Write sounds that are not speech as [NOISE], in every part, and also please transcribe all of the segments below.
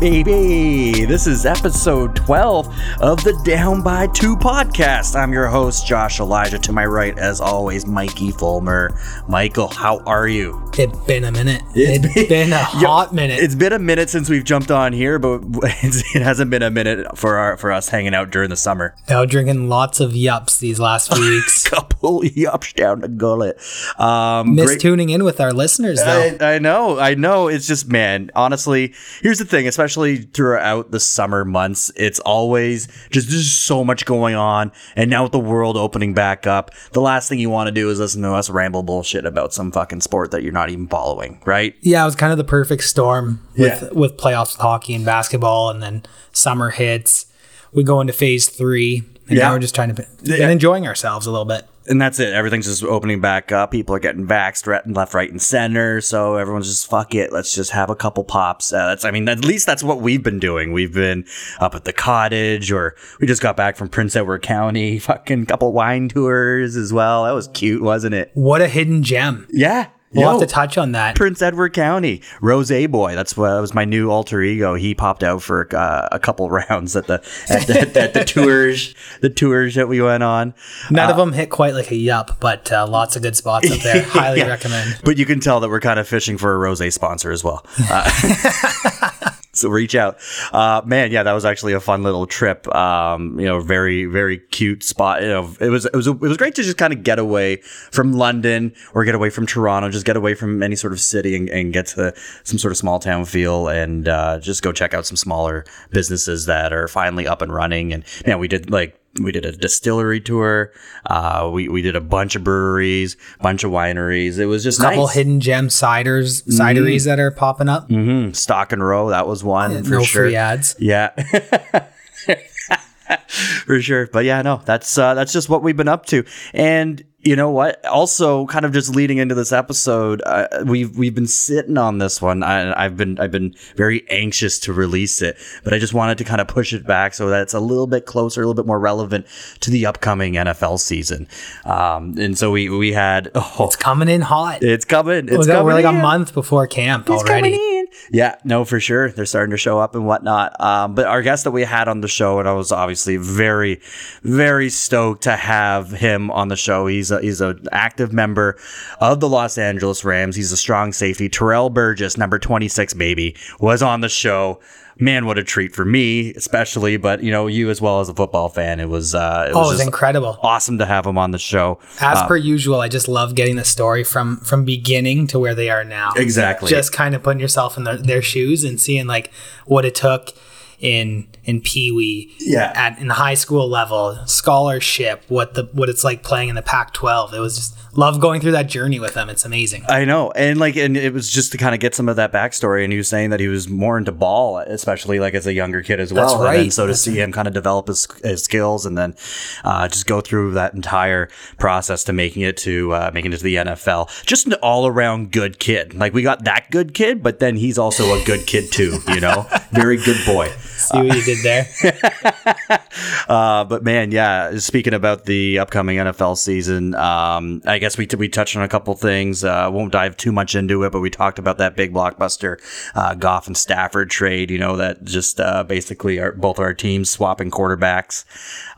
baby. This is episode 12 of the Down by Two podcast. I'm your host, Josh Elijah. To my right, as always, Mikey Fulmer. Michael, how are you? It's been a minute. It's It's been a [LAUGHS] hot minute. It's been a minute since we've jumped on here, but [LAUGHS] it hasn't been a minute for our for us hanging out during the summer. now drinking lots of yups these last few [LAUGHS] weeks. Couple yups down the gullet. Um, Miss tuning in with our listeners though. I, I know, I know. It's just, man, honestly, here's the thing, especially throughout the summer months, it's always just, there's so much going on. And now with the world opening back up, the last thing you want to do is listen to us ramble bullshit about some fucking sport that you're not even following, right? yeah, it was kind of the perfect storm with Yeah. with playoffs with hockey and basketball, and then summer hits. We go into phase three, and Yeah. now we're just trying to and enjoying ourselves a little bit. And that's it. Everything's just opening back up. People are getting vaxxed left, right, and center. So everyone's just fuck it. Let's just have a couple pops. Uh, that's, I mean, at least that's what we've been doing. We've been up at the cottage, or we just got back from Prince Edward County. [LAUGHS] Fucking couple wine tours as well. That was cute, wasn't it? What a hidden gem! Yeah. We'll Yo, have to touch on that. Prince Edward County, Rose Boy. That's what that was my new alter ego. He popped out for uh, a couple [LAUGHS] rounds at the at the, at the tours, the tours that we went on. None of them hit quite like a yup, but uh, lots of good spots up there. [LAUGHS] Highly Yeah. recommend. But you can tell that we're kind of fishing for a rose sponsor as well. [LAUGHS] Reach out, uh, man. Yeah, that was actually a fun little trip. Um, you know, very very cute spot. You know, it was it was it was great to just kind of get away from London or get away from Toronto, just get away from any sort of city and, and get to some sort of small town feel and uh, just go check out some smaller businesses that are finally up and running. And man, we did like we did a distillery tour. Uh, we, we did a bunch of breweries, bunch of wineries. It was just a Couple nice. hidden gem ciders, cideries that are popping up. Mhm. Stock and row, that was one for no sure. free ads. Yeah. [LAUGHS] for sure. But yeah, no, that's uh, that's just what we've been up to. And you know what? Also, kind of just leading into this episode, uh, we've we've been sitting on this one. I, I've been I've been very anxious to release it, but I just wanted to kind of push it back so that it's a little bit closer, a little bit more relevant to the upcoming NFL season. Um, and so we we had [LAUGHS] oh, It's coming in hot. it's coming. It's We got- coming. we're like in. a month before camp It's coming already. Yeah, no, for sure. They're starting to show up and whatnot. Um, but our guest that we had on the show, and I was obviously very, very stoked to have him on the show. He's a, he's an active member of the Los Angeles Rams. He's a strong safety. Terrell Burgess, number 26, baby, was on the show. Man, what a treat for me, especially, but you know, you as well as a football fan. It was, uh, it Oh, was it was incredible. awesome to have him on the show. As per usual, I just love getting the story from from beginning to where they are now. Exactly. Just kind of putting yourself in their, their shoes and seeing like what it took in in Pee Wee, Yeah. at in the high school level, scholarship, what the what it's like playing in the Pac-12. It was just love going through that journey with them. It's amazing. I know, and like, and it was just to kind of get some of that backstory. And he was saying that he was more into ball, especially like as a younger kid as well. That's And right. so to see him kind of develop his, his skills and then uh, just go through that entire process to making it to uh, making it to the NFL, just an all around good kid. Like we got that good kid, but then he's also a good kid too. You know, [LAUGHS] very good boy. See what you did there? [LAUGHS] Uh, but man, yeah. Speaking about the upcoming NFL season, um, I guess we we touched on a couple things. Uh, won't dive too much into it, but we talked about that big blockbuster uh, Goff and Stafford trade. You know that just uh, basically our, both our teams swapping quarterbacks.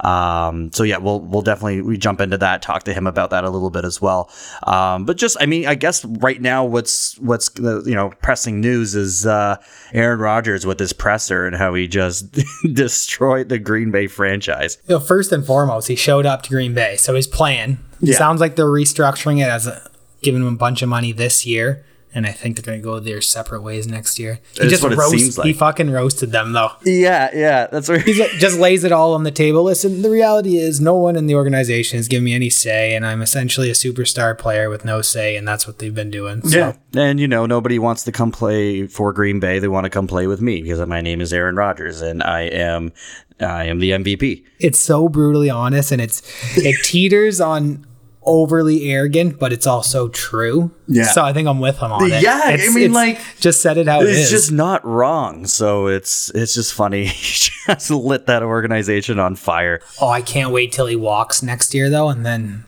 Um, so yeah, we'll we'll definitely we jump into that, talk to him about that a little bit as well. Um, but just I mean, I guess right now what's what's you know pressing news is uh, Aaron Rodgers with his presser and how he just [LAUGHS] destroyed the Green Bay franchise. You know, first and foremost, he showed up to Green Bay, so he's playing. Yeah. sounds like they're restructuring it as a, giving him a bunch of money this year, and I think they're going to go their separate ways next year. He That's just what it roast, seems He fucking roasted them though. Yeah, yeah, that's right. He just lays it all on the table. Listen, the reality is, no one in the organization has given me any say, and I'm essentially a superstar player with no say, and that's what they've been doing. So. Yeah. And, you know, nobody wants to come play for Green Bay. They want to come play with me because my name is Aaron Rodgers and I am I am the MVP. it's so brutally honest, and it's it [LAUGHS] teeters on overly arrogant, but it's also true. Yeah. So I think I'm with him on it. Yeah, I mean, like, just said it how it It's just not wrong. So it's it's just funny. [LAUGHS] he just lit that organization on fire. oh, I can't wait till he walks next year though, and then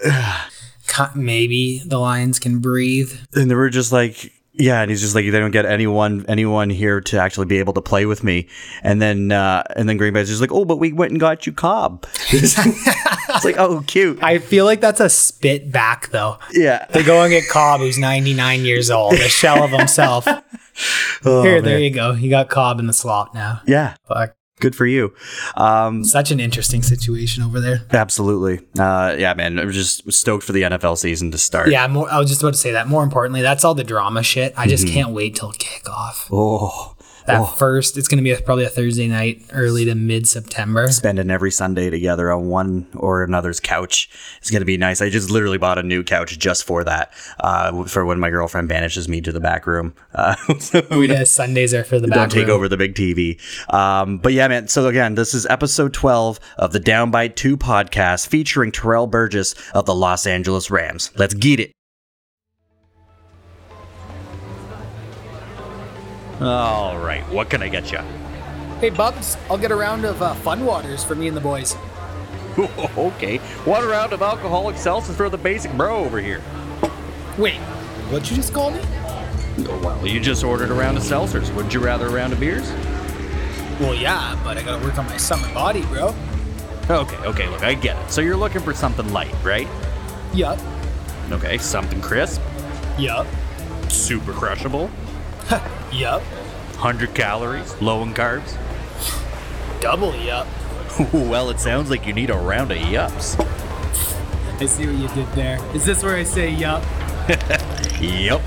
[SIGHS] maybe the Lions can breathe. And they were just like Yeah, and he's just like they don't get anyone anyone here to actually be able to play with me. And then uh, and then Green Bay's just like, oh, but we went and got you Cobb. [LAUGHS] it's [LAUGHS] like, oh, cute. I feel like that's a spit back though. Yeah. They go and get Cobb, who's 99 years old, a shell of himself. [LAUGHS] Oh, Here, man. there you go. You got Cobb in the slot now. Yeah, Fuck. Good for you. Um, Such an interesting situation over there. absolutely. Uh, yeah, man. I'm just stoked for the NFL season to start. Yeah, more, I was just about to say that. More importantly, that's all the drama shit. I just can't wait till kickoff. Oh, That first, it's going to be a, probably a Thursday night, early to mid September. spending every Sunday together on one or another's couch is going to be nice. I just literally bought a new couch just for that, uh, for when my girlfriend banishes me to the back room. Uh, so [LAUGHS] we Yeah, Sundays are for the don't take room. over the big TV. Um, but yeah, man. So again, this is episode 12 of the down by 2 podcast featuring Terrell Burgess of the Los Angeles Rams. Let's get it. All right, what can I get you? Hey, Bubs, I'll get a round of uh, Fun Waters for me and the boys. [LAUGHS] okay, one round of alcoholic seltzers for the basic bro over here. Wait, what'd you just call me? Oh, well, you just ordered a round of seltzers. Wouldn't you rather a round of beers? Well, yeah, but I gotta work on my summer body, bro. Okay, okay, look, I get it. So you're looking for something light, right? Yup, Okay, something crisp, yup, super crushable, [LAUGHS] yup, 100 calories, low in carbs. double yup. [LAUGHS] well, it sounds like you need a round of yups. I see what you did there. Is this where I say yup? [LAUGHS] Yep.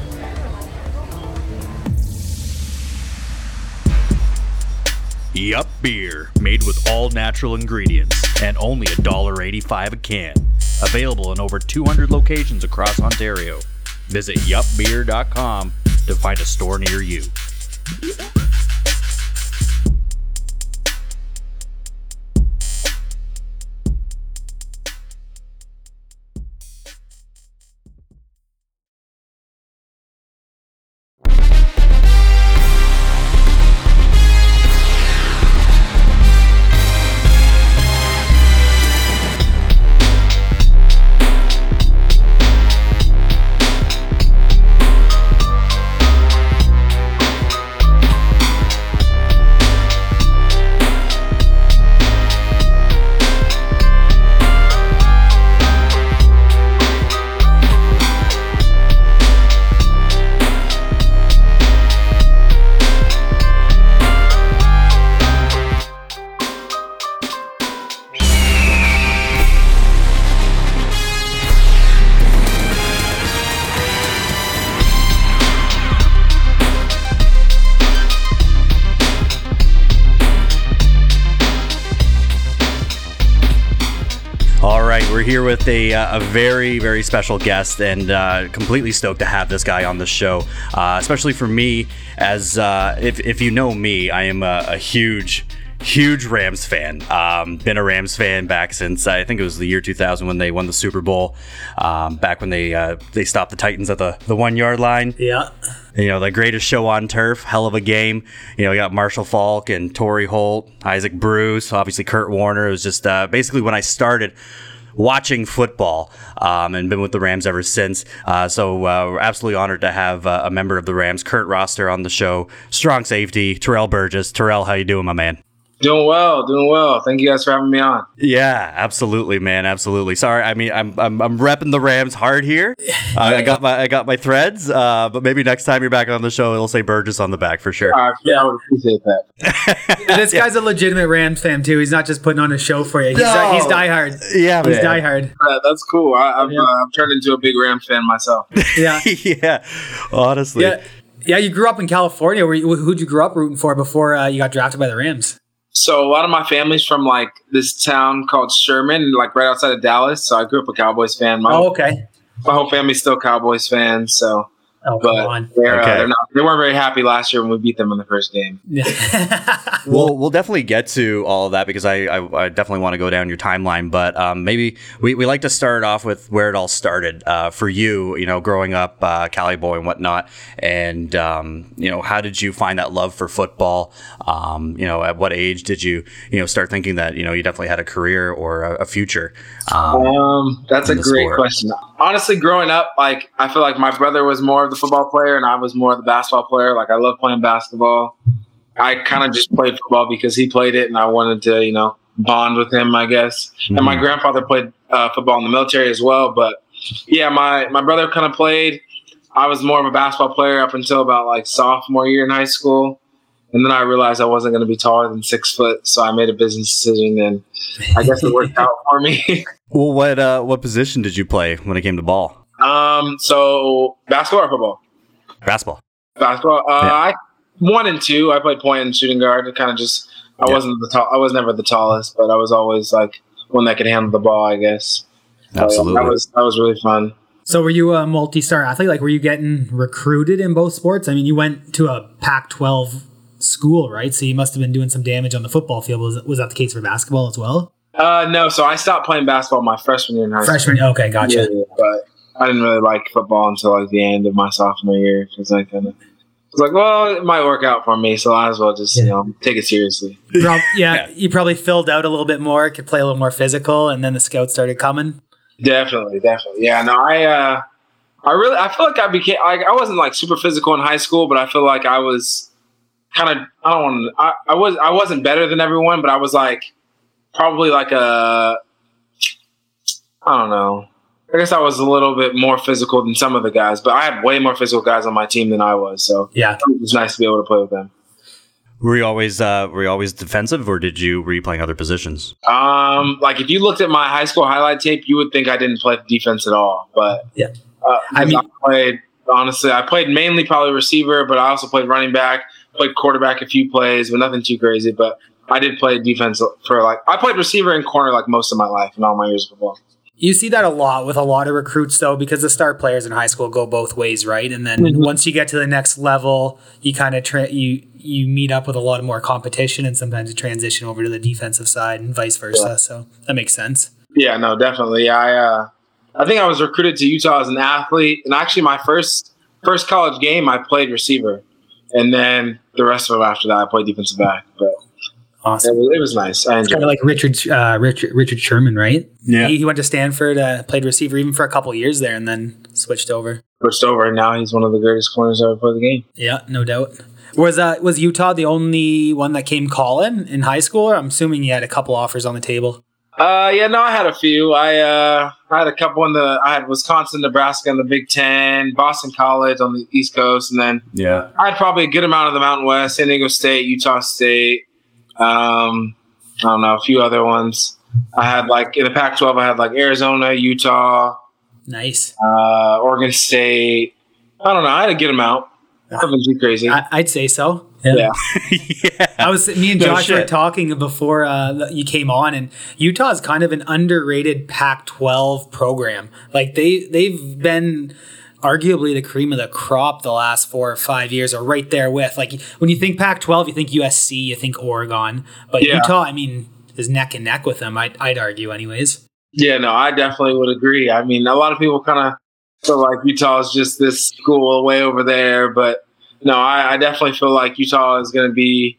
Yup Beer, made with all natural ingredients and only $1.85 a can. Available in over 200 locations across Ontario. Visit yupbeer.com to find a store near you. Here with a, uh, a very, very special guest and uh, completely stoked to have this guy on the show, uh, especially for me, as uh, if, if you know me, I am a, a huge, huge Rams fan. Um, been a Rams fan back since I think it was the year 2000 when they won the Super Bowl, um, back when they uh, they stopped the Titans at the, the one yard line Yeah. you know, the greatest show on turf, hell of a game. You know, we got Marshall Faulk and Torry Holt, Isaac Bruce, obviously Kurt Warner. It was just uh, basically when I started watching football um, and been with the Rams ever since. Uh, so uh, we're absolutely honored to have uh, a member of the Rams, Kurt Roster, on the show. Strong safety, Terrell Burgess. Terrell, how you doing, my man? Doing well, doing well. Thank you guys for having me on. Yeah, absolutely, man, absolutely. Sorry, I mean, I'm I'm, I'm repping the Rams hard here. Uh, I got my I got my threads, uh, but maybe next time you're back on the show, it'll say Burgess on the back for sure. Uh, yeah, I would appreciate that. [LAUGHS] This guy's a legitimate Rams fan too. He's not just putting on a show for you. He's, No. he's diehard. Yeah, He's man. diehard. Uh, that's cool. I, I've, Yeah. uh, I've turned into a big Rams fan myself. [LAUGHS] Yeah. [LAUGHS] yeah, honestly. Yeah. Yeah, you grew up in California. Where you, who'd you grow up rooting for before uh, you got drafted by the Rams? So a lot of my family's from like this town called Sherman, like right outside of Dallas. So I grew up a Cowboys fan. My, Oh, okay. my whole family's still Cowboys fans. So, Oh, come but on. they're, uh, they're not, they weren't very happy last year when we beat them in the first game. [LAUGHS] We'll we'll definitely get to all of that because I I, I definitely want to go down your timeline, but um, maybe we, we like to start off with where it all started uh, for you. You know, growing up uh, Cali boy and whatnot, and um, you know, how did you find that love for football? Um, you know, at what age did you you know start thinking that you know you definitely had a career or a, a future? Um, Um, that's a great sport. question. honestly, growing up, like I feel like my brother was more of the football player and I was more of the basketball player. Like I love playing basketball. I kind of just played football because he played it and I wanted to, you know, bond with him, I guess. Mm-hmm. And my mm-hmm. grandfather played uh, football in the military as well. But yeah, my my brother kind of played. I was more of a basketball player up until about like sophomore year in high school. And then I realized I wasn't going to be taller than six foot, so I made a business decision, and I guess it worked [LAUGHS] out for me. well, what uh, what position did you play when it came to ball? Um, so basketball or football? Basketball. Basketball. Uh, yeah. I one and two. I played point and shooting guard. It kind of just I yeah. wasn't the tall. I was never the tallest, but I was always like one that could handle the ball. I guess. Absolutely. that was that was really fun. So were you a multi-star athlete? Like, were you getting recruited in both sports? I mean, you went to a Pac-12 school, right? So you must have been doing some damage on the football field. Was was that the case for basketball as well? Uh, no. So I stopped playing basketball my freshman year in high freshman, school. Freshman, okay, gotcha. Yeah, yeah, but I didn't really like football until like the end of my sophomore year because I kind of was like, well, it might work out for me, so I might as well just yeah. you know take it seriously. Prob- [LAUGHS] yeah, you probably filled out a little bit more, could play a little more physical, and then the scouts started coming. Definitely, definitely. Yeah, no, I, uh, I really, I feel like I became, I, I wasn't like super physical in high school, but I feel like I was kind of, I don't want to, I, I was, I wasn't better than everyone, but I was like probably like a, I don't know. I guess I was a little bit more physical than some of the guys, but I had way more physical guys on my team than I was. So yeah, it was nice to be able to play with them. Were you always uh, were you always defensive, or did you were you playing other positions? Um, like if you looked at my high school highlight tape, you would think I didn't play defense at all. But yeah, uh, I mean, I played honestly. I played mainly probably receiver, but I also played running back, played quarterback a few plays, but nothing too crazy. But I did play defense for like I played receiver and corner like most of my life in all my years of football. You see that a lot with a lot of recruits, though, because the star players in high school go both ways, right? And then mm-hmm. once you get to the next level, you kind of tra- you you meet up with a lot more competition, and sometimes you transition over to the defensive side, and vice versa. Yeah. So that makes sense. Yeah, no, definitely. I uh, I think I was recruited to Utah as an athlete, and actually, my first first college game, I played receiver, and then the rest of them after that, I played defensive back. But Awesome. It was, it was nice. I enjoyed kind of like Richard, uh, Richard Richard Sherman, right? Yeah. He, he went to Stanford, uh, played receiver even for a couple years there, and then switched over. Switched over, and now he's one of the greatest corners ever for the game. Yeah, no doubt. Was uh, was Utah the only one that came calling in high school? Or I'm assuming you had a couple offers on the table. Uh, yeah, no, I had a few. I uh, I had a couple in the. I had Wisconsin, Nebraska in the Big Ten, Boston College on the East Coast, and then yeah, I had probably a good amount of the Mountain West, San Diego State, Utah State, um, I don't know, a few other ones. I had like in the Pac-12, I had like Arizona, Utah, nice, uh, Oregon State. I don't know. I had to get them out. Nothing too crazy. I, would say so. Yeah. [LAUGHS] yeah. I was me and Josh no were talking before uh, you came on, and Utah is kind of an underrated Pac-12 program. Like they they've been arguably the cream of the crop the last four or five years are right there with like when you think Pac 12, you think USC, you think Oregon, but yeah. Utah, I mean, is neck and neck with them. I'd, I'd argue, anyways. Yeah, no, I definitely would agree. I mean, a lot of people kind of feel like Utah is just this school way over there, but no, I, I definitely feel like Utah is going to be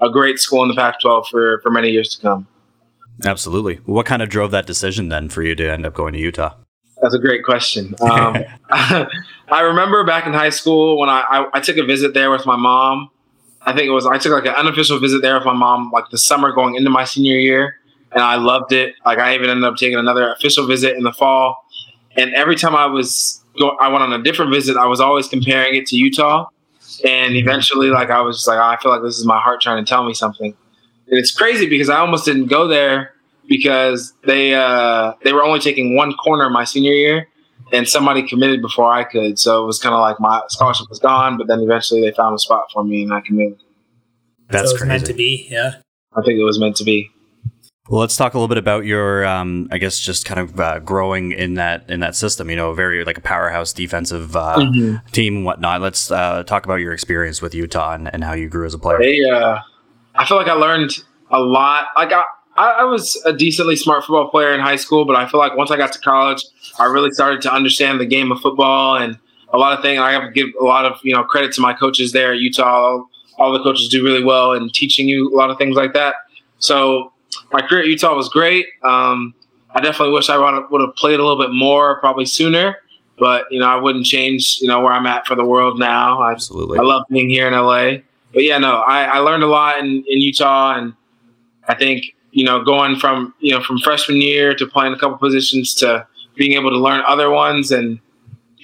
a great school in the Pac 12 for, for many years to come. Absolutely. What kind of drove that decision then for you to end up going to Utah? That's a great question. Um, [LAUGHS] I remember back in high school when I, I, I, took a visit there with my mom. I think it was I took like an unofficial visit there with my mom, like the summer going into my senior year, and I loved it. Like I even ended up taking another official visit in the fall, and every time I was go, I went on a different visit, I was always comparing it to Utah, and eventually, like I was just like, oh, I feel like this is my heart trying to tell me something, and it's crazy because I almost didn't go there because they uh, they were only taking one corner my senior year, and somebody committed before I could. So it was kind of like my scholarship was gone, but then eventually they found a spot for me and I committed. That's so crazy. meant to be, yeah. I think it was meant to be. Well, let's talk a little bit about your, um, I guess, just kind of uh, growing in that in that system. You know, very like a powerhouse defensive uh, mm-hmm. team and whatnot. Let's uh, talk about your experience with Utah and, and, how you grew as a player. They, uh, I feel like I learned a lot. Like I, I, I, was a decently smart football player in high school, but I feel like once I got to college, I really started to understand the game of football and a lot of things. I have to give a lot of you know credit to my coaches there at Utah. All the coaches do really well in teaching you a lot of things like that. So my career at Utah was great. Um, I definitely wish I would have played a little bit more, probably sooner. But you know, I wouldn't change you know where I'm at for the world now. I, Absolutely, I love being here in LA. But yeah, no, I, I learned a lot in, in Utah, and I think you know going from you know from freshman year to playing a couple positions to being able to learn other ones and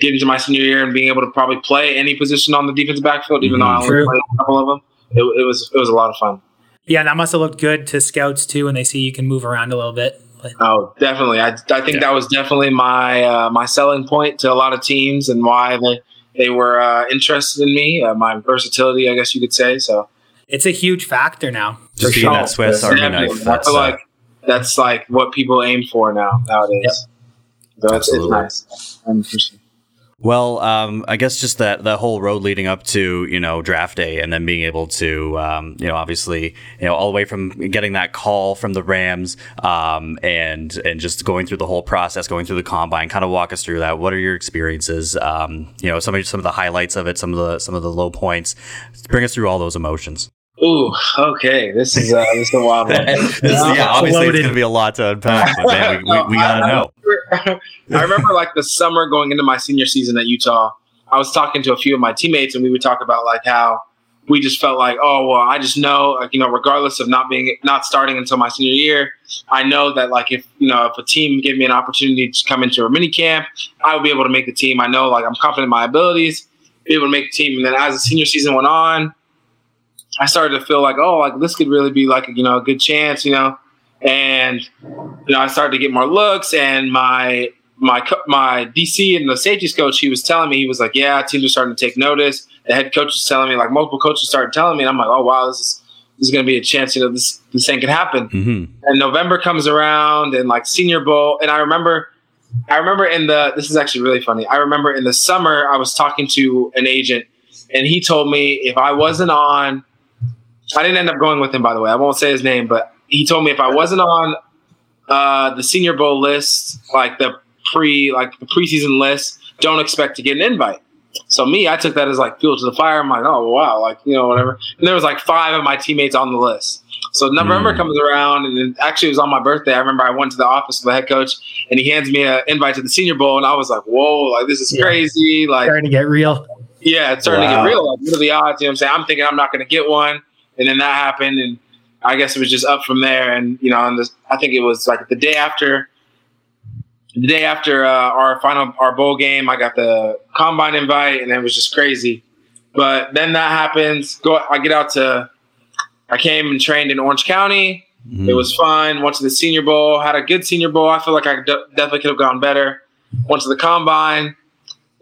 getting to my senior year and being able to probably play any position on the defensive backfield, even mm-hmm. though I only played a couple of them. It, it was it was a lot of fun. Yeah, that must have looked good to scouts too when they see you can move around a little bit. Oh, definitely. I, I think yeah. that was definitely my uh, my selling point to a lot of teams and why they they were uh, interested in me. Uh, my versatility, I guess you could say. So it's a huge factor now. Just being sure. that Swiss Army knife. That's uh, like that's like what people aim for now nowadays. Yep. So it's, it's nice. Well, um, I guess just that the whole road leading up to you know draft day, and then being able to um, you know obviously you know all the way from getting that call from the Rams, um, and and just going through the whole process, going through the combine. Kind of walk us through that. What are your experiences? Um, you know, some of some of the highlights of it, some of the some of the low points. Bring us through all those emotions. Ooh, okay. This is uh, this is a wild [LAUGHS] one. this, yeah, obviously it's going to be a lot to unpack, but man, we, we, [LAUGHS] we got to know. [LAUGHS] I remember like the summer going into my senior season at Utah. I was talking to a few of my teammates, and we would talk about like how we just felt like, oh well, I just know, like you know, regardless of not being not starting until my senior year, I know that like if you know if a team gave me an opportunity to come into a mini camp, I would be able to make the team. I know like I'm confident in my abilities, be able to make the team. And then as the senior season went on, I started to feel like, oh, like this could really be like you know a good chance, you know and you know I started to get more looks, and my my my DC and the safeties coach, he was telling me he was like, yeah, teams are starting to take notice. The head coach was telling me, like multiple coaches started telling me, and I'm like, oh wow, this is this is going to be a chance. You know, this this thing could happen. Mm-hmm. And November comes around, and like Senior Bowl, and I remember. I remember in the this is actually really funny. I remember in the summer I was talking to an agent and he told me if I wasn't on I didn't end up going with him by the way. I won't say his name, but he told me if I wasn't on uh, the Senior Bowl list, like the pre like the preseason list, don't expect to get an invite. So me, I took that as like fuel to the fire. I'm like, oh wow, like you know whatever. And there was like five of my teammates on the list. So November mm. comes around, and actually it was on my birthday. I remember I went to the office of the head coach, and he hands me an invite to the Senior Bowl, and I was like, whoa, like this is yeah. crazy. Like starting to get real. Yeah, it's starting wow. to get real. Like, what are the odds? You know what I'm saying? I'm thinking I'm not going to get one, and then that happened, and I guess it was just up from there. And you know, and this, I think it was like the day after, the day after uh, our final our bowl game, I got the combine invite, and it was just crazy. But then that happens. Go, I get out to. I came and trained in Orange County. Mm-hmm. It was fun. Went to the Senior Bowl. Had a good Senior Bowl. I feel like I definitely could have gone better. Went to the combine,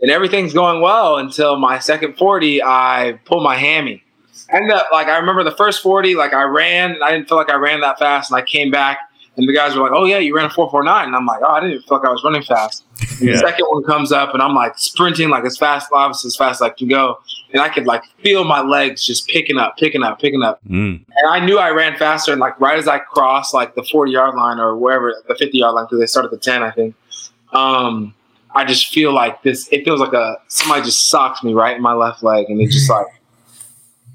and everything's going well until my second forty. I pull my hammy ended up like I remember the first 40, like I ran and I didn't feel like I ran that fast, and I came back and the guys were like, "Oh yeah, you ran a 4.49," and I'm like, "Oh, I didn't even feel like I was running fast." Yeah. The second one comes up and I'm like sprinting like as fast, obviously as fast as I can go, and I could like feel my legs just picking up, picking up, picking up, mm. and I knew I ran faster. And like right as I crossed like the 40 yard line or wherever the 50 yard line because they started the 10, I think. Um, I just feel like this. It feels like a somebody just socks me right in my left leg, and it just like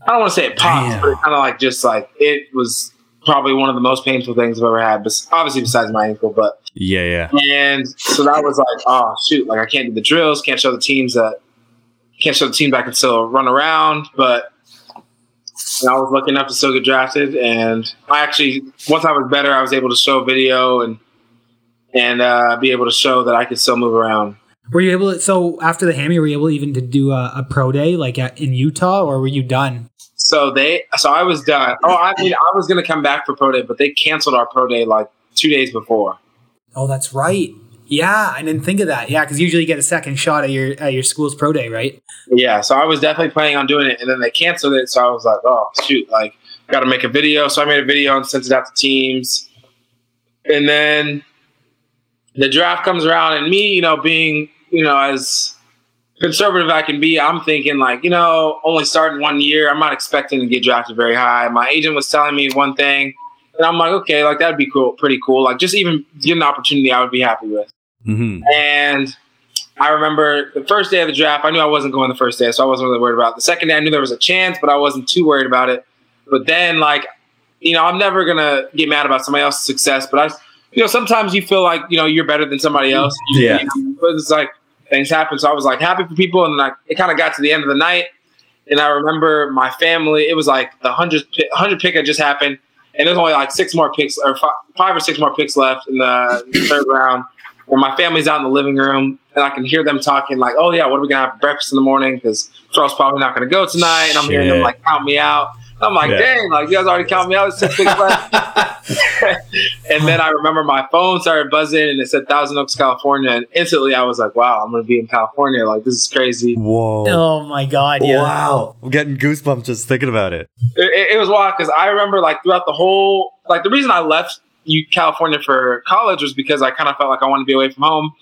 I don't want to say it popped, Damn. but it kind of like just like it was probably one of the most painful things I've ever had. But obviously, besides my ankle, but yeah, yeah. And so that was like, oh shoot, like I can't do the drills, can't show the teams that, can't show the team that I can still run around. But I was lucky enough to still get drafted, and I actually once I was better, I was able to show video and and uh, be able to show that I could still move around. Were you able to, so after the hammy, were you able even to do a, a pro day like at, in Utah or were you done? So they, so I was done. Oh, I mean, I was going to come back for pro day, but they canceled our pro day like two days before. Oh, that's right. Yeah, I didn't think of that. Yeah, because usually you get a second shot at your at your school's pro day, right? Yeah, so I was definitely planning on doing it, and then they canceled it. So I was like, oh shoot, like got to make a video. So I made a video and sent it out to teams, and then the draft comes around, and me, you know, being you know as conservative I can be, I'm thinking like, you know, only starting one year, I'm not expecting to get drafted very high. My agent was telling me one thing, and I'm like, okay, like that'd be cool, pretty cool. Like just even get an opportunity, I would be happy with. Mm-hmm. And I remember the first day of the draft, I knew I wasn't going the first day, so I wasn't really worried about it. The second day, I knew there was a chance, but I wasn't too worried about it. But then, like, you know, I'm never gonna get mad about somebody else's success, but I you know, sometimes you feel like you know you're better than somebody else. You, yeah, you know, but it's like things happen. So I was like happy for people, and like it kind of got to the end of the night, and I remember my family. It was like the hundred hundred pick had just happened, and there's only like six more picks or five, five or six more picks left in the third round. Where my family's out in the living room, and I can hear them talking like, "Oh yeah, what are we gonna have for breakfast in the morning?" Because Charles probably not gonna go tonight, and I'm hearing them like count me out. I'm like, yeah. dang, like you guys already count me out. It's six picks left. [LAUGHS] and then I remember my phone started buzzing and it said Thousand Oaks, California. And instantly I was like, wow, I'm going to be in California. Like, this is crazy. Whoa. Oh my God. Yeah. Wow. I'm getting goosebumps just thinking about it. It, it, it was wild because I remember, like, throughout the whole, like, the reason I left you California for college was because I kind of felt like I wanted to be away from home.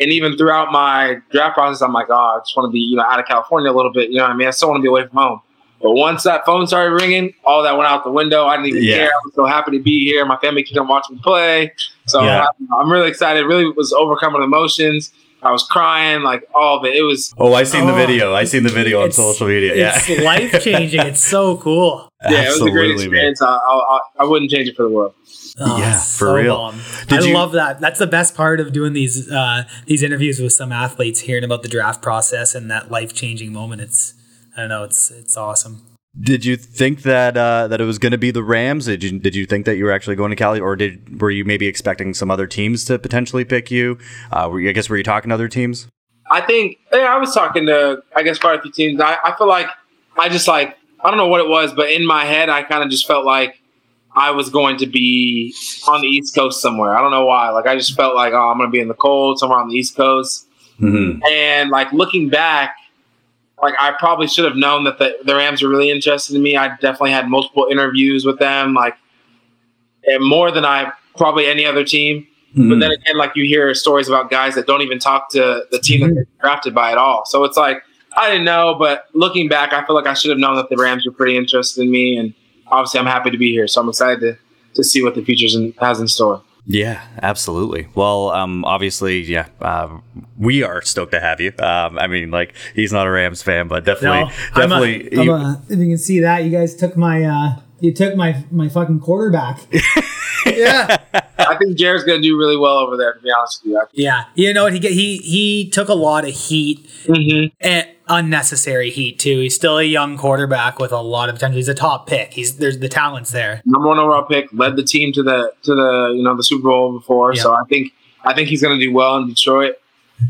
And even throughout my draft process, I'm like, oh, I just want to be, you know, out of California a little bit. You know what I mean? I still want to be away from home. But once that phone started ringing, all that went out the window. I didn't even yeah. care. I was so happy to be here. My family can come watch me play. So yeah. I, I'm really excited. Really was overcoming emotions. I was crying, like all of it. It was. Oh, I seen oh, the video. I seen the video on social media. Yeah, it's life changing. It's so [LAUGHS] cool. Yeah, Absolutely, it was a great experience. I, I, I, wouldn't change it for the world. Oh, yeah, for so real. I you, love that. That's the best part of doing these uh, these interviews with some athletes, hearing about the draft process and that life changing moment. It's I don't know. It's it's awesome. Did you think that uh, that it was going to be the Rams? Did you did you think that you were actually going to Cali, or did were you maybe expecting some other teams to potentially pick you? Uh, were you, I guess were you talking to other teams? I think yeah, I was talking to I guess quite a few teams. I, I feel like I just like I don't know what it was, but in my head I kind of just felt like I was going to be on the East Coast somewhere. I don't know why. Like I just felt like oh I'm going to be in the cold somewhere on the East Coast. Mm-hmm. And like looking back, like I probably should have known that the, the Rams were really interested in me. I definitely had multiple interviews with them, like more than I probably any other team. Mm-hmm. But then again, like you hear stories about guys that don't even talk to the team mm-hmm. that they're drafted by at all. So it's like I didn't know, but looking back, I feel like I should have known that the Rams were pretty interested in me, and obviously I'm happy to be here. So I'm excited to to see what the future has in store. Yeah, absolutely. Well, um, obviously, yeah, uh, we are stoked to have you. Um, I mean, like he's not a Rams fan, but definitely, no, definitely. I'm a, I'm a, if you can see that, you guys took my, uh, you took my my fucking quarterback. [LAUGHS] yeah, I think Jared's gonna do really well over there. To be honest with you, yeah, you know what he he he took a lot of heat mm-hmm. and unnecessary heat too. He's still a young quarterback with a lot of potential. He's a top pick. He's there's the talents there. Number one overall pick, led the team to the to the you know the Super Bowl before. Yeah. So I think I think he's going to do well in Detroit,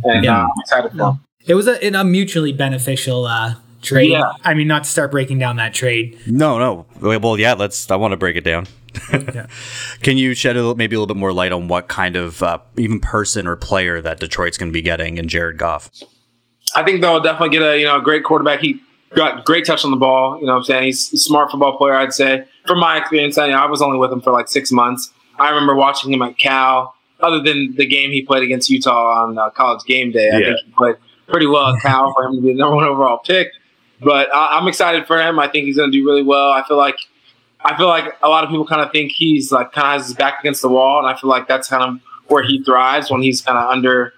and yeah. uh, I'm excited for him. It was a, a mutually beneficial uh, trade. Yeah. I mean, not to start breaking down that trade. No, no. Well, yeah. Let's. I want to break it down. yeah. [LAUGHS] Can you shed a little, maybe a little bit more light on what kind of uh, even person or player that Detroit's going to be getting in Jared Goff? I think they'll definitely get a you know a great quarterback. He got great touch on the ball. You know what I'm saying? He's a smart football player, I'd say. From my experience, I, I was only with him for like six months. I remember watching him at Cal. Other than the game he played against Utah on uh, college game day, I yeah. think he played pretty well at Cal for him to be the number one overall pick. But I, I'm excited for him. I think he's going to do really well. I feel like I feel like a lot of people kind of think he's like kind of has his back against the wall, and I feel like that's kind of where he thrives when he's kind of under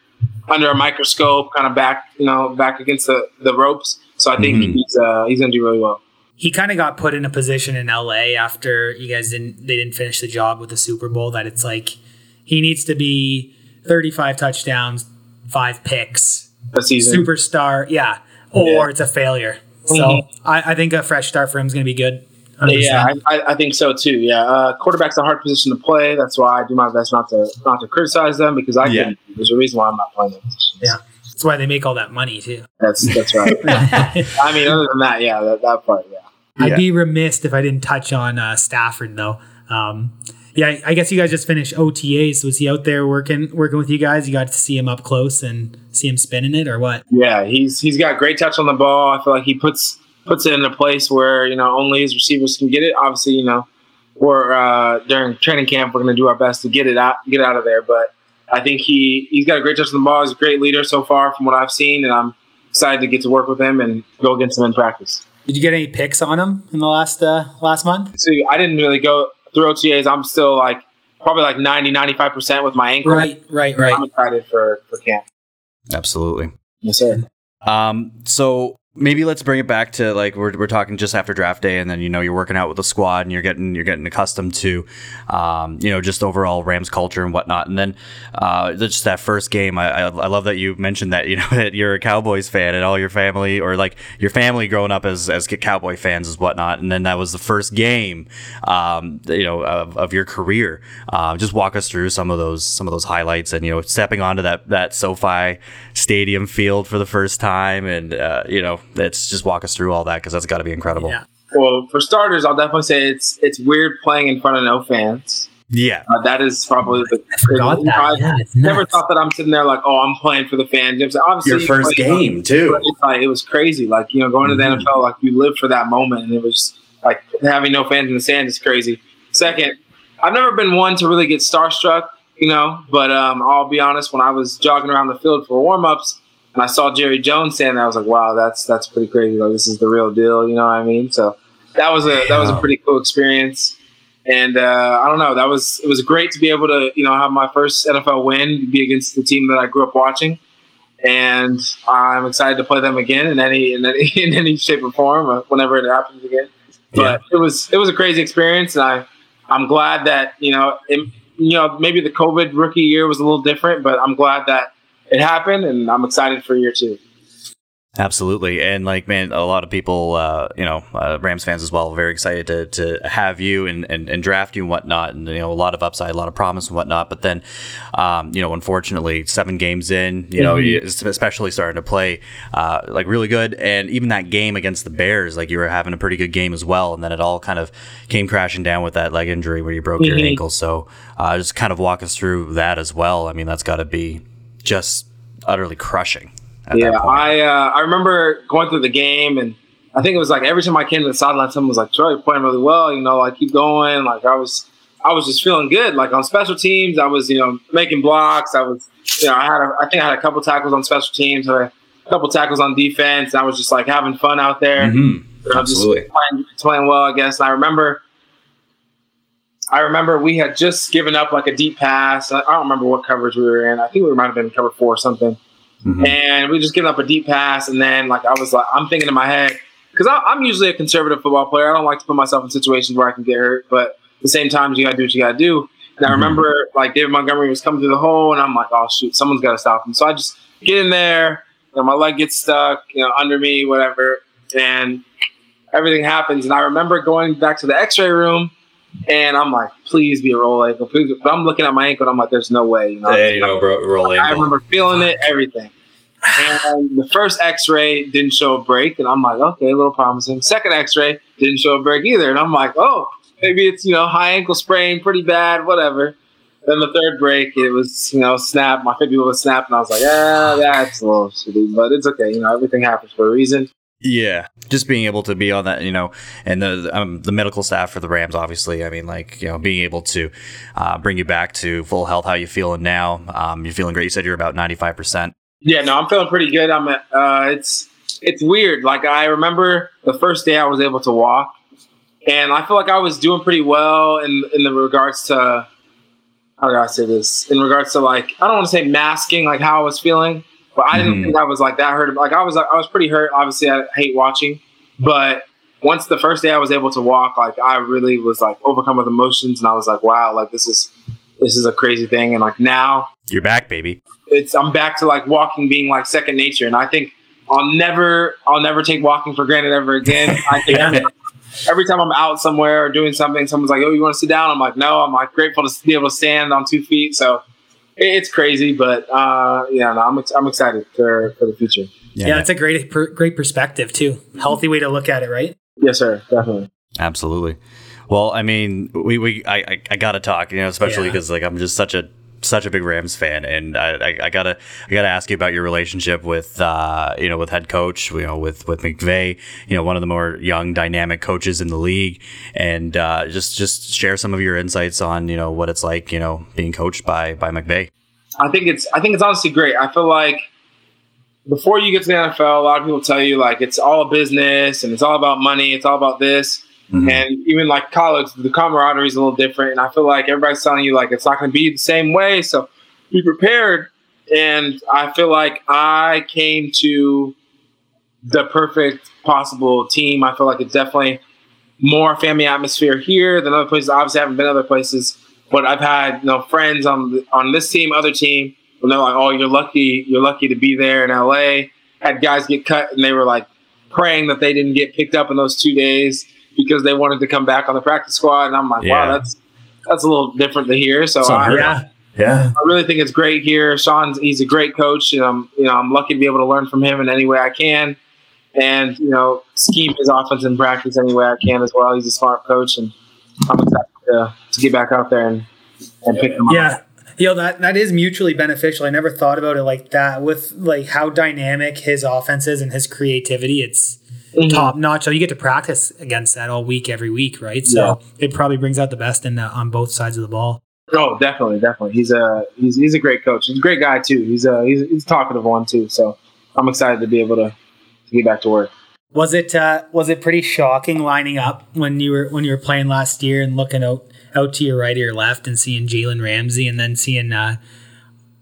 under a microscope, kind of back, you know, back against the, the ropes. So I think mm-hmm. he's uh, he's gonna do really well. He kind of got put in a position in LA after you guys didn't they didn't finish the job with the Super Bowl that it's like he needs to be 35 touchdowns, five picks, a season superstar, yeah, or yeah. it's a failure. So mm-hmm. I, I think a fresh start for him is going to be good. 100%. Yeah, I, I, think so too. Yeah, uh, quarterback's a hard position to play. That's why I do my best not to not to criticize them because I yeah. There's a reason why I'm not playing that position. Yeah, that's why they make all that money too. That's that's right. [LAUGHS] I mean, other than that, yeah, that, that part, yeah. I'd be remiss if I didn't touch on uh, Stafford though. Um, yeah, I guess you guys just finished OTAs. Was he out there working working with you guys? You got to see him up close and see him spinning it, or what? Yeah, he's he's got great touch on the ball. I feel like he puts puts it in a place where you know only his receivers can get it. Obviously, you know, we're uh, during training camp, we're going to do our best to get it out, get out of there. But I think he he's got a great touch on the ball. He's a great leader so far from what I've seen, and I'm excited to get to work with him and go against him in practice. Did you get any picks on him in the last uh, last month? So I didn't really go through OTAs. I'm still like probably like 90, 95 percent with my ankle. Right, right, right. I'm excited for for camp. Absolutely. Yes, sir. Um, so maybe let's bring it back to like we're, we're talking just after draft day, and then you know you're working out with the squad, and you're getting you're getting accustomed to, um, you know, just overall Rams culture and whatnot. And then uh, just that first game, I, I, I love that you mentioned that you know [LAUGHS] that you're a Cowboys fan and all your family or like your family growing up as as Cowboy fans as whatnot. And then that was the first game, um, you know, of, of your career. Uh, just walk us through some of those some of those highlights and you know stepping onto that that SoFi Stadium field for the first time, and uh, you know let's just walk us through all that because that's got to be incredible. Yeah. Well, for starters, I'll definitely say it's it's weird playing in front of no fans. Yeah, uh, that is probably the. I forgot that. I yeah, never thought that I'm sitting there like, oh, I'm playing for the fans. Obviously, your first game too. Like, it was crazy. Like you know, going mm-hmm. to the NFL, like you live for that moment, and it was like having no fans in the stands is crazy. Second, I've never been one to really get starstruck, you know, but um, I'll be honest. When I was jogging around the field for warm ups, and I saw Jerry Jones standing there, I was like, wow, that's that's pretty crazy. Like this is the real deal, you know what I mean? So that was a that was a pretty cool experience. And uh, I don't know, that was it was great to be able to you know have my first NFL win, be against the team that I grew up watching, and I'm excited to play them again in any in any, [LAUGHS] in any shape or form uh, whenever it happens again. But yeah. it was it was a crazy experience, and I I'm glad that you know it, you know maybe the COVID rookie year was a little different, but I'm glad that it happened, and I'm excited for year two. Absolutely, and like man, a lot of people, uh, you know, uh, Rams fans as well, very excited to, to have you and, and, and, draft you and whatnot, and you know, a lot of upside, a lot of promise and whatnot. But then, um, you know, unfortunately, seven games in, you know, mm-hmm. especially starting to play uh, like really good, and even that game against the Bears, like you were having a pretty good game as well, and then it all kind of came crashing down with that leg injury where you broke mm-hmm. your ankle. So, uh, just kind of walk us through that as well. I mean, that's got to be just utterly crushing. Yeah, I uh, I remember going through the game, and I think it was like every time I came to the sideline, someone was like, "Troy, you're playing really well." You know, like keep going. Like I was, I was just feeling good. Like on special teams, I was you know making blocks. I was, you know, I had a, I think I had a couple tackles on special teams, a couple tackles on defense. I was just like having fun out there. Mm-hmm. You know, Absolutely, playing, playing well, I guess. And I remember I remember we had just given up like a deep pass. I don't remember what coverage we were in. I think we might have been cover four or something. Mm-hmm. And we just given up a deep pass. And then like I was like, I'm thinking in my head, because I'm usually a conservative football player. I don't like to put myself in situations where I can get hurt. But at the same time, you got to do what you got to do. And I mm-hmm. remember like David Montgomery was coming through the hole, and I'm like, oh shoot, someone's got to stop him. So I just get in there. You know, my leg gets stuck, you know, under me, whatever, and everything happens. And I remember going back to the X-ray room and I'm like, please be a roll ankle. Please. But I'm looking at my ankle and I'm like, there's no way. You know, yeah, you know, bro, roll ankle. I remember feeling it, everything. And the first X-ray didn't show a break, and I'm like, okay, a little promising. Second X-ray didn't show a break either, and I'm like, oh, maybe it's you know high ankle sprain, pretty bad, whatever. Then the third break, it was you know snap. My fibula was snapped, and I was like, yeah, that's a little shitty, but it's okay. You know, everything happens for a reason. Yeah, just being able to be on that, you know, and the um, the medical staff for the Rams, obviously. I mean, like you know, being able to uh, bring you back to full health. How you feeling now? Um, you're feeling great. You said you're about ninety five percent. Yeah, no, I'm feeling pretty good. I'm. Uh, it's it's weird. Like I remember the first day I was able to walk, and I feel like I was doing pretty well in in the regards to how do I say this? In regards to like I don't want to say masking like how I was feeling but I didn't mm. think I was like that hurt. Like I was, I was pretty hurt. Obviously, I hate watching, but once the first day I was able to walk, like I really was like overcome with emotions, and I was like, wow, like this is this is a crazy thing. And like now, you're back, baby. It's I'm back to like walking being like second nature, and I think I'll never I'll never take walking for granted ever again. [LAUGHS] I think every time I'm out somewhere or doing something, someone's like, "Oh, you want to sit down?" I'm like, "No." I'm like grateful to be able to stand on two feet. So it's crazy, but uh, yeah, no, I'm ex- I'm excited for for the future. Yeah, yeah, it's a great great perspective too. Healthy way to look at it, right? Yes, sir. Definitely. Absolutely. Well, I mean, we, we I, I, I gotta talk, you know, especially because yeah. like I'm just such a such a big Rams fan, and I, I, I, gotta I gotta ask you about your relationship with uh, you know with head coach, you know with with McVay, you know one of the more young, dynamic coaches in the league, and uh, just just share some of your insights on you know what it's like, you know, being coached by by McVay. I think it's I think it's honestly great. I feel like before you get to the NFL, a lot of people tell you like it's all business and it's all about money, it's all about this. Mm-hmm. And even like college, the camaraderie is a little different. And I feel like everybody's telling you like it's not going to be the same way. So be prepared. And I feel like I came to the perfect possible team. I feel like it's definitely more family atmosphere here than other places. Obviously, I haven't been other places, but I've had you know friends on on this team, other team, and they're like, "Oh, you're lucky, you're lucky to be there in LA." Had guys get cut, and they were like praying that they didn't get picked up in those two days because they wanted to come back on the practice squad. And I'm like, yeah. wow, that's that's a little different to hear. So I, yeah. Yeah, I really think it's great here. Sean's he's a great coach, and I'm you know I'm lucky to be able to learn from him in any way I can, and you know scheme his offense in practice any way I can as well. He's a smart coach, and I'm excited to, to get back out there and, and pick him yeah. up. Yeah, that that is mutually beneficial. I never thought about it like that. With like how dynamic his offense is and his creativity, it's mm-hmm. top notch. So you get to practice against that all week, every week, right? So yeah. it probably brings out the best in the, on both sides of the ball. Oh, definitely, definitely. He's a he's, he's a great coach. He's a great guy too. He's a he's, he's a talkative one too. So I'm excited to be able to, to get back to work. Was it uh, was it pretty shocking lining up when you were when you were playing last year and looking out out to your right or your left and seeing Jalen Ramsey and then seeing uh,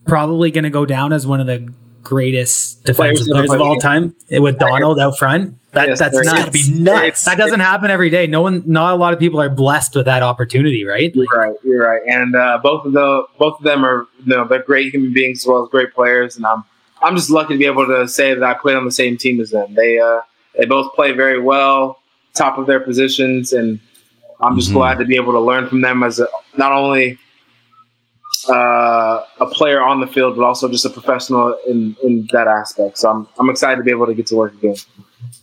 probably going to go down as one of the greatest defensive players, players of all time with Donald out front. That, yes, that's not be nuts. That doesn't happen every day. No one, not a lot of people are blessed with that opportunity, right? Like, you're right. You're right. And uh, both of the both of them are you know they're great human beings as well as great players. And I'm I'm just lucky to be able to say that I played on the same team as them. They uh, they both play very well, top of their positions, and I'm just mm-hmm. glad to be able to learn from them as a, not only uh, a player on the field, but also just a professional in, in that aspect. So I'm I'm excited to be able to get to work again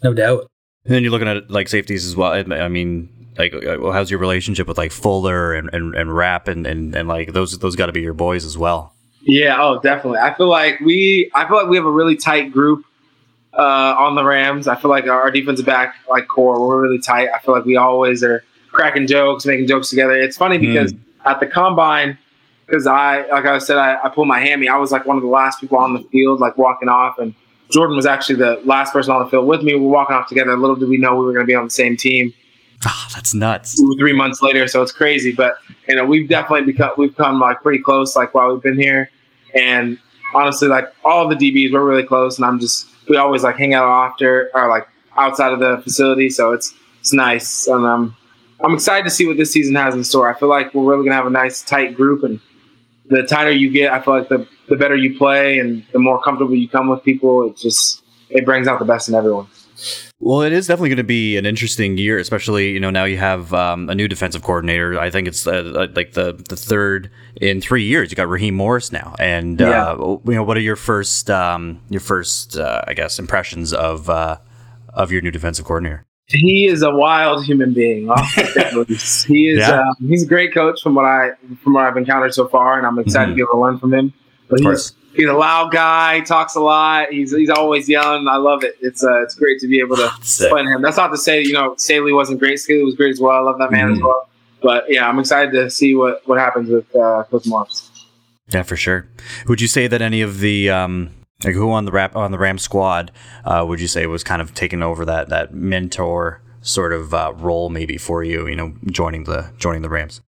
no doubt. And then you're looking at like safeties as well. I mean, like, uh, how's your relationship with like Fuller and and, and Rapp and, and and like those those got to be your boys as well. Yeah. Oh, definitely. I feel like we I feel like we have a really tight group uh, on the Rams. I feel like our defensive back like core we're really tight. I feel like we always are cracking jokes, making jokes together. It's funny because mm. at the combine. Because I, like I said, I, I pulled my hammy. I was like one of the last people on the field, like walking off, and Jordan was actually the last person on the field with me. We were walking off together. Little did we know we were going to be on the same team. Oh, that's nuts. Two, three months later, so it's crazy. But you know, we've definitely become we've come like pretty close, like while we've been here. And honestly, like all the DBs, we're really close. And I'm just we always like hang out after or like outside of the facility, so it's it's nice. And um, I'm excited to see what this season has in store. I feel like we're really gonna have a nice tight group, and the tighter you get, I feel like the the better you play and the more comfortable you come with people, it just it brings out the best in everyone. Well, it is definitely going to be an interesting year, especially you know now you have um, a new defensive coordinator. I think it's uh, uh like the the third in three years. You got Raheem Morris now, and yeah. uh, you know what are your first um, your first uh, I guess impressions of uh, of your new defensive coordinator? He is a wild human being. [LAUGHS] he is yeah. Um, he's a great coach from what I from what I've encountered so far, and I'm excited mm-hmm. to be able to learn from him. But he's, he's a loud guy. He talks a lot. He's he's always yelling. I love it. It's uh, it's great to be able to play him. That's not to say you know Staley wasn't great. Staley was great as well. I love that man mm-hmm. as well. But yeah, I'm excited to see what what happens with uh, Coach Morris. Yeah, for sure. Would you say that any of the um, like who on the rap on the Ram squad uh, would you say was kind of taking over that that mentor sort of uh, role maybe for you? You know, joining the joining the Rams.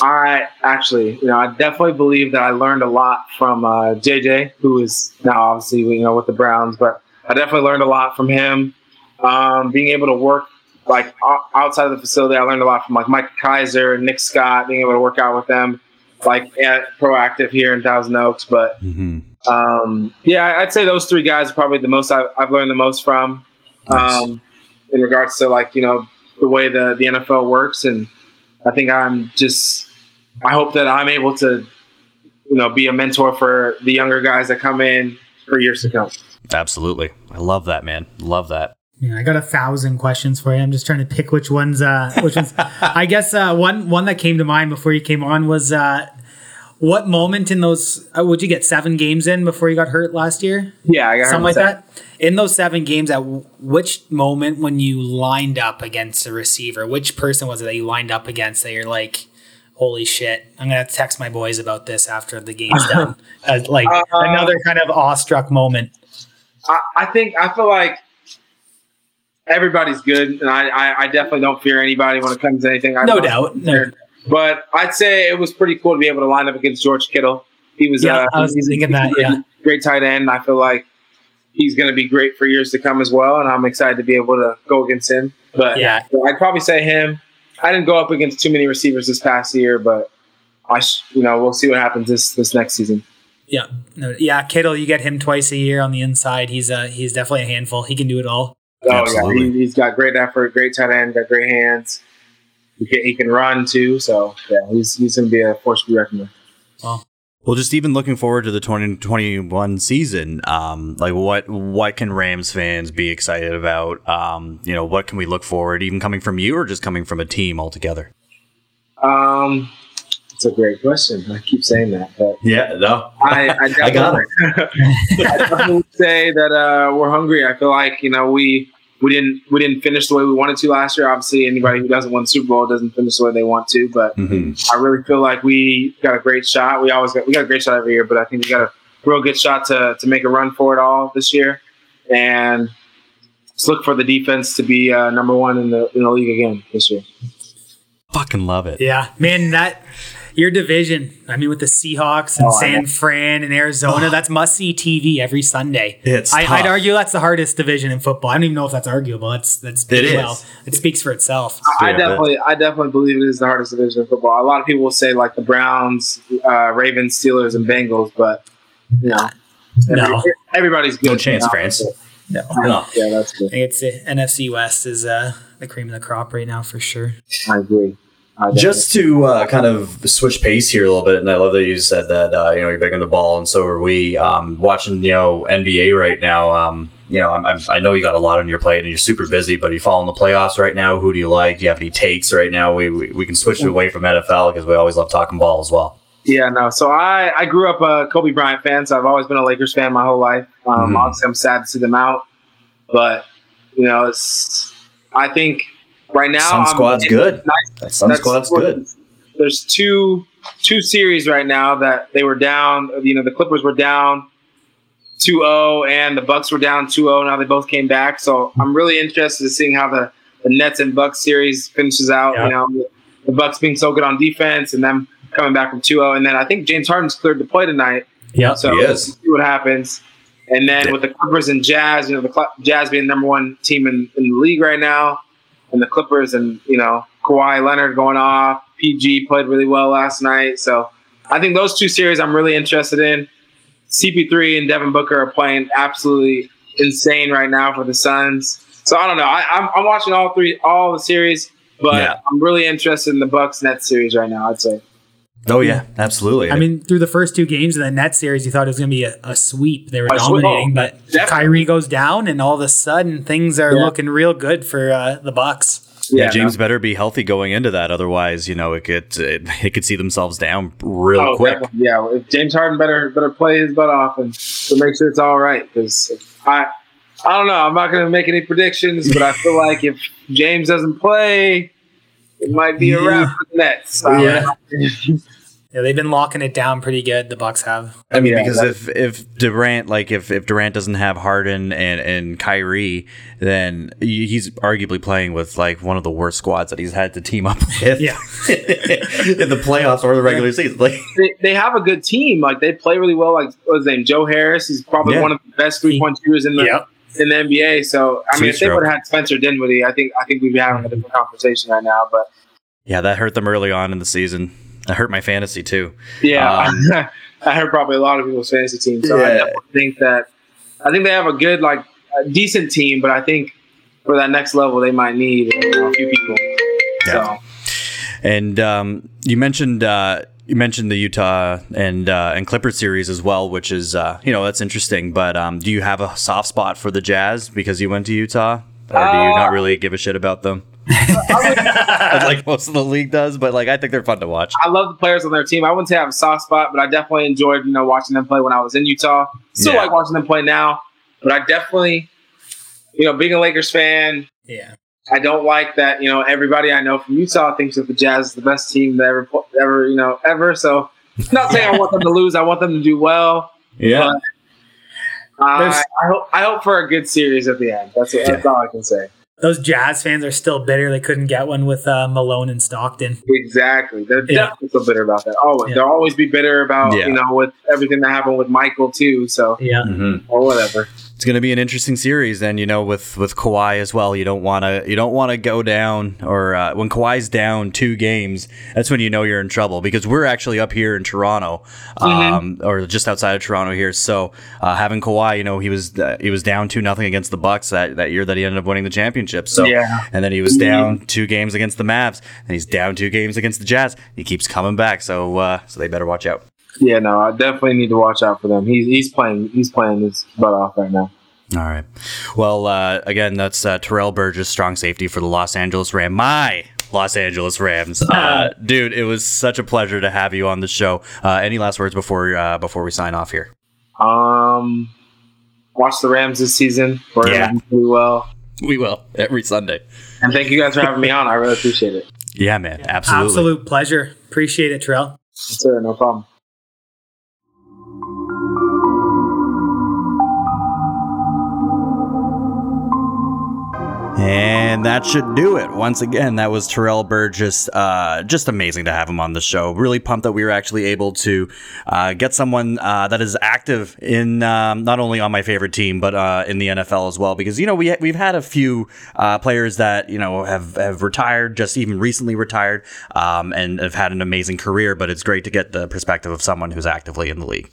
I actually, you know, I definitely believe that I learned a lot from uh, JJ, who is now obviously, you know, with the Browns, but I definitely learned a lot from him. Um, being able to work like outside of the facility, I learned a lot from like Micah Kiser, Nick Scott, being able to work out with them, like at proactive here in Thousand Oaks. But mm-hmm. Um, yeah, I'd say those three guys are probably the most I've, I've learned the most from nice. um, in regards to like you know the way the the NFL works and I think I'm just, I hope that I'm able to, you know, be a mentor for the younger guys that come in for years to come. Absolutely. I love that, man. Love that. Yeah, I got a thousand questions for you. I'm just trying to pick which ones. Uh, which ones? [LAUGHS] I guess uh, one one that came to mind before you came on was uh, what moment in those? Uh, would you get seven games in before you got hurt last year? Yeah, I got something like that in those seven games, at which moment when you lined up against a receiver, which person was it that you lined up against that you're like, holy shit, I'm gonna text my boys about this after the game's [LAUGHS] done. Uh, like uh, another kind of awestruck moment. I, I, think I feel like everybody's good, and I, I, I, definitely don't fear anybody when it comes to anything. I no doubt. No. But I'd say it was pretty cool to be able to line up against George Kittle. He was. Yeah, uh, I was thinking that. [LAUGHS] Yeah, great tight end. I feel like he's going to be great for years to come as well, and I'm excited to be able to go against him. But yeah, I'd probably say him. I didn't go up against too many receivers this past year, but I, sh- you know, we'll see what happens this this next season. Yeah, no, yeah, Kittle, you get him twice a year on the inside. He's a he's definitely a handful. He can do it all. Oh Absolutely. yeah, he, has got great effort, great tight end, got great hands. He can, he can run too, so yeah, he's he's going to be a force to be reckoned with. Well, well, just even looking forward to the 2021 season, um, like what what can Rams fans be excited about? Um, you know, what can we look forward, even coming from you or just coming from a team altogether? Um, it's a great question. I keep saying that, but yeah, no, I, I, [LAUGHS] I got it. [LAUGHS] I definitely say that uh, we're hungry. I feel like you know we we didn't we didn't finish the way we wanted to last year. Obviously, anybody who doesn't win the Super Bowl doesn't finish the way they want to. But mm-hmm. I really feel like we got a great shot. We always got we got a great shot every year, but I think we got a real good shot to to make a run for it all this year. And let's look for the defense to be uh, number one in the in the league again this year. Fucking love it. Yeah, man, that your division. I mean, with the Seahawks and oh, San Fran and Arizona, oh. [SIGHS] that's must see TV every Sunday. It's I, would argue that's the hardest division in football. I don't even know if that's arguable. That's that's it well. Is. It speaks for itself. I, I definitely, I definitely believe it is the hardest division in football. A lot of people will say like the Browns, uh, Ravens, Steelers, and Bengals, but you know, no. everybody's good. No chance, France. No. no. Yeah, that's good. I think it's uh, NFC West is uh, the cream of the crop right now for sure. I agree. Just to uh, kind of switch pace here a little bit, and I love that you said that uh, you know you're big on the ball, and so are we. Um, watching you know NBA right now, um, you know I'm, I'm, i know you got a lot on your plate, and you're super busy. But you following the playoffs right now? Who do you like? Do you have any takes right now? We we, we can switch away from NFL because we always love talking ball as well. Yeah, no. So I I grew up a Kobe Bryant fan, so I've always been a Lakers fan my whole life. Um, mm-hmm. Obviously, I'm sad to see them out, but you know, it's I think right now. Sun Squad's good. Nice. That Sun Squad's good. There's two two series right now that they were down. You know, the Clippers were down 2-0 and the Bucks were down 2-0. Now they both came back. So I'm really interested in seeing how the, the Nets and Bucks series finishes out. Yeah. You know, the Bucks being so good on defense and them coming back from 2-0. And then I think James Harden's cleared to play tonight. Yeah, so he is. see what happens. And then yeah. with the Clippers and Jazz, you know, the Jazz being the number one team in, in the league right now and the Clippers and, you know, Kawhi Leonard going off. PG played really well last night. So I think those two series I'm really interested in. CP3 and Devin Booker are playing absolutely insane right now for the Suns. So I don't know. I, am I'm, I'm watching all three, all the series, but yeah. I'm really interested in the Bucks Net series right now. I'd say. Oh yeah, absolutely. I mean, through the first two games of the net series, you thought it was going to be a, a, sweep. They were dominating, but Definitely. Kyrie goes down, and all of a sudden things are yeah. looking real good for uh, the Bucks. Yeah, yeah, James no. better be healthy going into that. Otherwise, you know, it could it, [LAUGHS] it could see themselves down real oh, quick. Definitely. Yeah, if James Harden better better play his butt off and to make sure it's all right. Because I I don't know. I'm not going to make any predictions, but I feel like if James doesn't play, it might be a wrap for the Nets. Yeah. [LAUGHS] Yeah, they've been locking it down pretty good. The Bucks have. I mean, yeah, because if if Durant, like if if Durant doesn't have Harden and and Kyrie, then he's arguably playing with like one of the worst squads that he's had to team up with. Yeah, [LAUGHS] in the playoffs or the regular season. Like [LAUGHS] they, they have a good team. Like they play really well. Like what's his name? Joe Harris. He's probably yeah. one of the best three point shooters in the. Yep. In the NBA, so I Sweet mean, if they would have had Spencer Dinwiddie, I think I think we'd be having a different conversation right now. But yeah, that hurt them early on in the season. That hurt my fantasy too. Yeah, [LAUGHS] um, I hurt probably a lot of people's fantasy teams. So yeah. I think that I think they have a good, like, a decent team, but I think for that next level, they might need you know, a few people. Yeah. So. And um, you mentioned uh, you mentioned the Utah and uh, and Clipper series as well, which is uh, you know that's interesting. But um, do you have a soft spot for the Jazz because you went to Utah, or do you not uh, really give a shit about them? [LAUGHS] [LAUGHS] like most of the league does, but like I think they're fun to watch. I love the players on their team. I wouldn't say I have a soft spot, but I definitely enjoyed you know watching them play when I was in Utah. Still yeah. like watching them play now, but I definitely, you know, being a Lakers fan. Yeah. I don't like that. You know, everybody I know from Utah thinks that the Jazz is the best team that ever, ever, you know, ever. So, not saying I want them to lose. I want them to do well. Yeah. But, uh, I hope I hope for a good series at the end. That's, that's all I can say those Jazz fans are still bitter they couldn't get one with uh, Malone and Stockton. Exactly, they're yeah. definitely still bitter about that. Always, yeah. they'll always be bitter about yeah. you know with everything that happened with Michael too. So yeah, mm-hmm. or whatever. It's going to be an interesting series. And you know, with with Kawhi as well, you don't want to you don't want to go down or uh, when Kawhi's down two games, that's when you know you're in trouble because we're actually up here in Toronto, um, mm-hmm. or just outside of Toronto here. So uh, having Kawhi, you know, he was uh, he was down two nothing against the Bucks that, that year that he ended up winning the championship. So yeah. and then he was down two games against the Mavs, and he's down two games against the Jazz. He keeps coming back, so uh, so they better watch out. Yeah, no, I definitely need to watch out for them. He's he's playing he's playing his butt off right now. All right. Well, uh, again, that's uh, Terrell Burgess, strong safety for the Los Angeles Rams. My Los Angeles Rams, uh, [LAUGHS] dude. It was such a pleasure to have you on the show. Uh, any last words before uh, before we sign off here? Um, watch the Rams this season. We're yeah. do well. We will every Sunday. And thank you guys for having me on. I really appreciate it. Yeah, man. Absolutely. Absolute pleasure. Appreciate it, Terrell. Yes, sir. No problem. And that should do it. Once again, that was Terrell Burgess. Uh, just amazing to have him on the show. Really pumped that we were actually able to uh, get someone uh, that is active in um, not only on my favorite team, but uh, in the NFL as well. Because you know we we've had a few uh, players that you know have have retired, just even recently retired, um, and have had an amazing career. But it's great to get the perspective of someone who's actively in the league.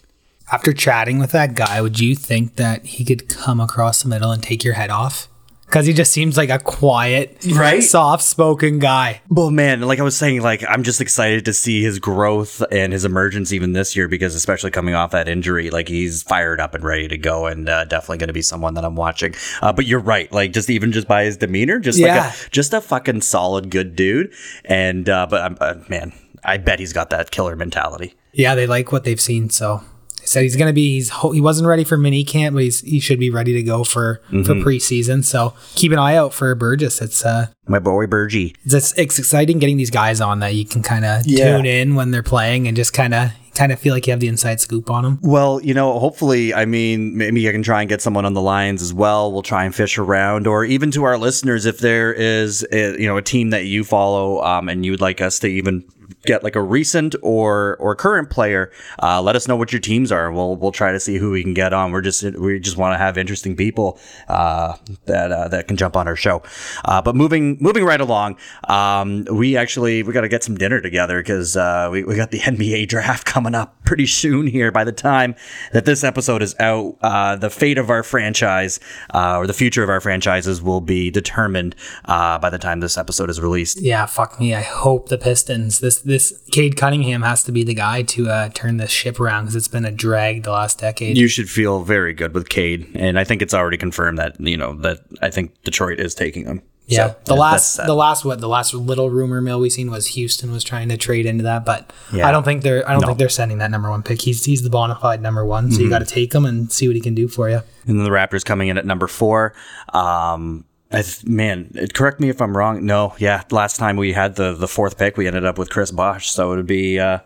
After chatting with that guy, would you think that he could come across the middle and take your head off? Because he just seems like a quiet, right, soft-spoken guy. Well, man, like I was saying, like I'm just excited to see his growth and his emergence even this year because, especially coming off that injury, like he's fired up and ready to go, and uh, definitely going to be someone that I'm watching. Uh, but you're right, like just even just by his demeanor, just yeah. like a, just a fucking solid, good dude. And uh, but uh, man, I bet he's got that killer mentality. Yeah, they like what they've seen, so said he's going to be. He's he wasn't ready for mini camp, but he's he should be ready to go for mm-hmm. for preseason. So keep an eye out for Burgess. It's uh my boy Burgie. It's, it's exciting getting these guys on that you can kind of yeah. tune in when they're playing and just kind of kind of feel like you have the inside scoop on them. Well, you know, hopefully, I mean, maybe I can try and get someone on the lines as well. We'll try and fish around, or even to our listeners, if there is, a, you know, a team that you follow um, and you would like us to even get like a recent or or current player, uh, let us know what your teams are. We'll we'll try to see who we can get on. We're just we just want to have interesting people uh, that uh, that can jump on our show. Uh, but moving moving right along, um, we actually we got to get some dinner together because uh, we we got the [LAUGHS] NBA draft coming up pretty soon here. By the time that this episode is out, uh, the fate of our franchise or the future of our franchises will be determined by the time this episode is released. Yeah, fuck me. I hope the Pistons this this this Cade Cunningham has to be the guy to uh, turn this ship around because it's been a drag the last decade. You should feel very good with Cade, and I think it's already confirmed that you know that I think Detroit is taking him. Yeah, so, the yeah, last, the last what, the last little rumor mill we seen was Houston was trying to trade into that, but yeah. I don't think they're, I don't no. think they're sending that number one pick. He's he's the bona fide number one, so mm-hmm. you got to take him and see what he can do for you. And then the Raptors coming in at number four. Um, Th- man, correct me if I'm wrong. No, yeah, last time we had the the fourth pick, we ended up with Chris Bosh. So it would be uh,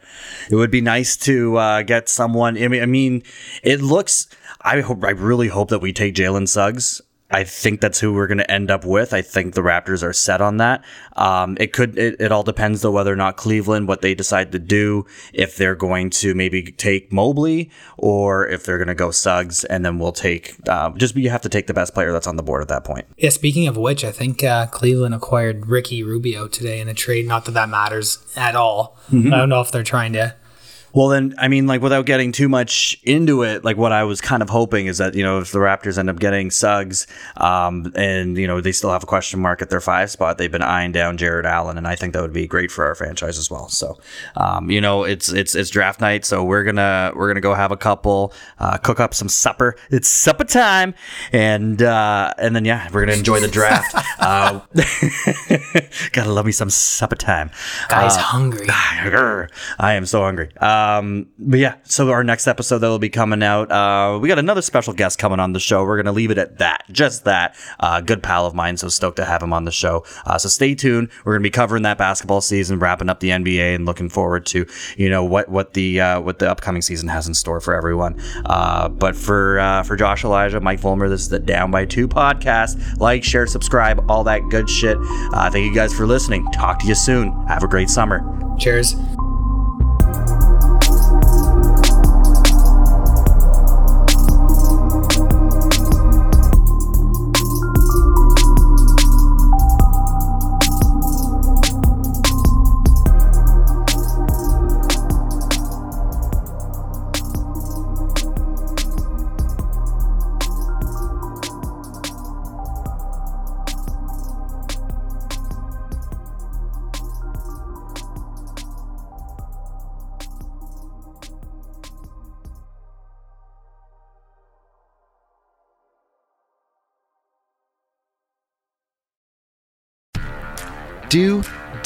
it would be nice to uh, get someone. I mean, I mean, it looks. I hope. I really hope that we take Jalen Suggs. I think that's who we're going to end up with. I think the Raptors are set on that. Um, it could, it, it all depends though whether or not Cleveland, what they decide to do, if they're going to maybe take Mobley or if they're going to go Suggs, and then we'll take, uh, just you have to take the best player that's on the board at that point. Yeah, speaking of which, I think uh, Cleveland acquired Ricky Rubio today in a trade. Not that that matters at all. Mm-hmm. I don't know if they're trying to well, then, I mean, like without getting too much into it, like what I was kind of hoping is that, you know, if the Raptors end up getting Suggs um, and, you know, they still have a question mark at their five spot, they've been eyeing down Jarrett Allen. And I think that would be great for our franchise as well. So, um, you know, it's, it's, it's draft night. So we're going to, we're going to go have a couple, uh, cook up some supper. It's supper time. And, uh, and then, yeah, we're going to enjoy the draft. [LAUGHS] uh, [LAUGHS] gotta love me some supper time. Guy's uh, hungry. [LAUGHS] I am so hungry. Uh, um, but yeah, so our next episode that will be coming out, uh, we got another special guest coming on the show. We're gonna leave it at that, just that. Uh, good pal of mine, so stoked to have him on the show. Uh, so stay tuned. We're gonna be covering that basketball season, wrapping up the NBA, and looking forward to you know what what the uh, what the upcoming season has in store for everyone. Uh, but for uh, for Josh Elijah, Mike Fulmer, this is the Down by Two podcast. Like, share, subscribe, all that good shit. Uh, thank you guys for listening. Talk to you soon. Have a great summer. Cheers.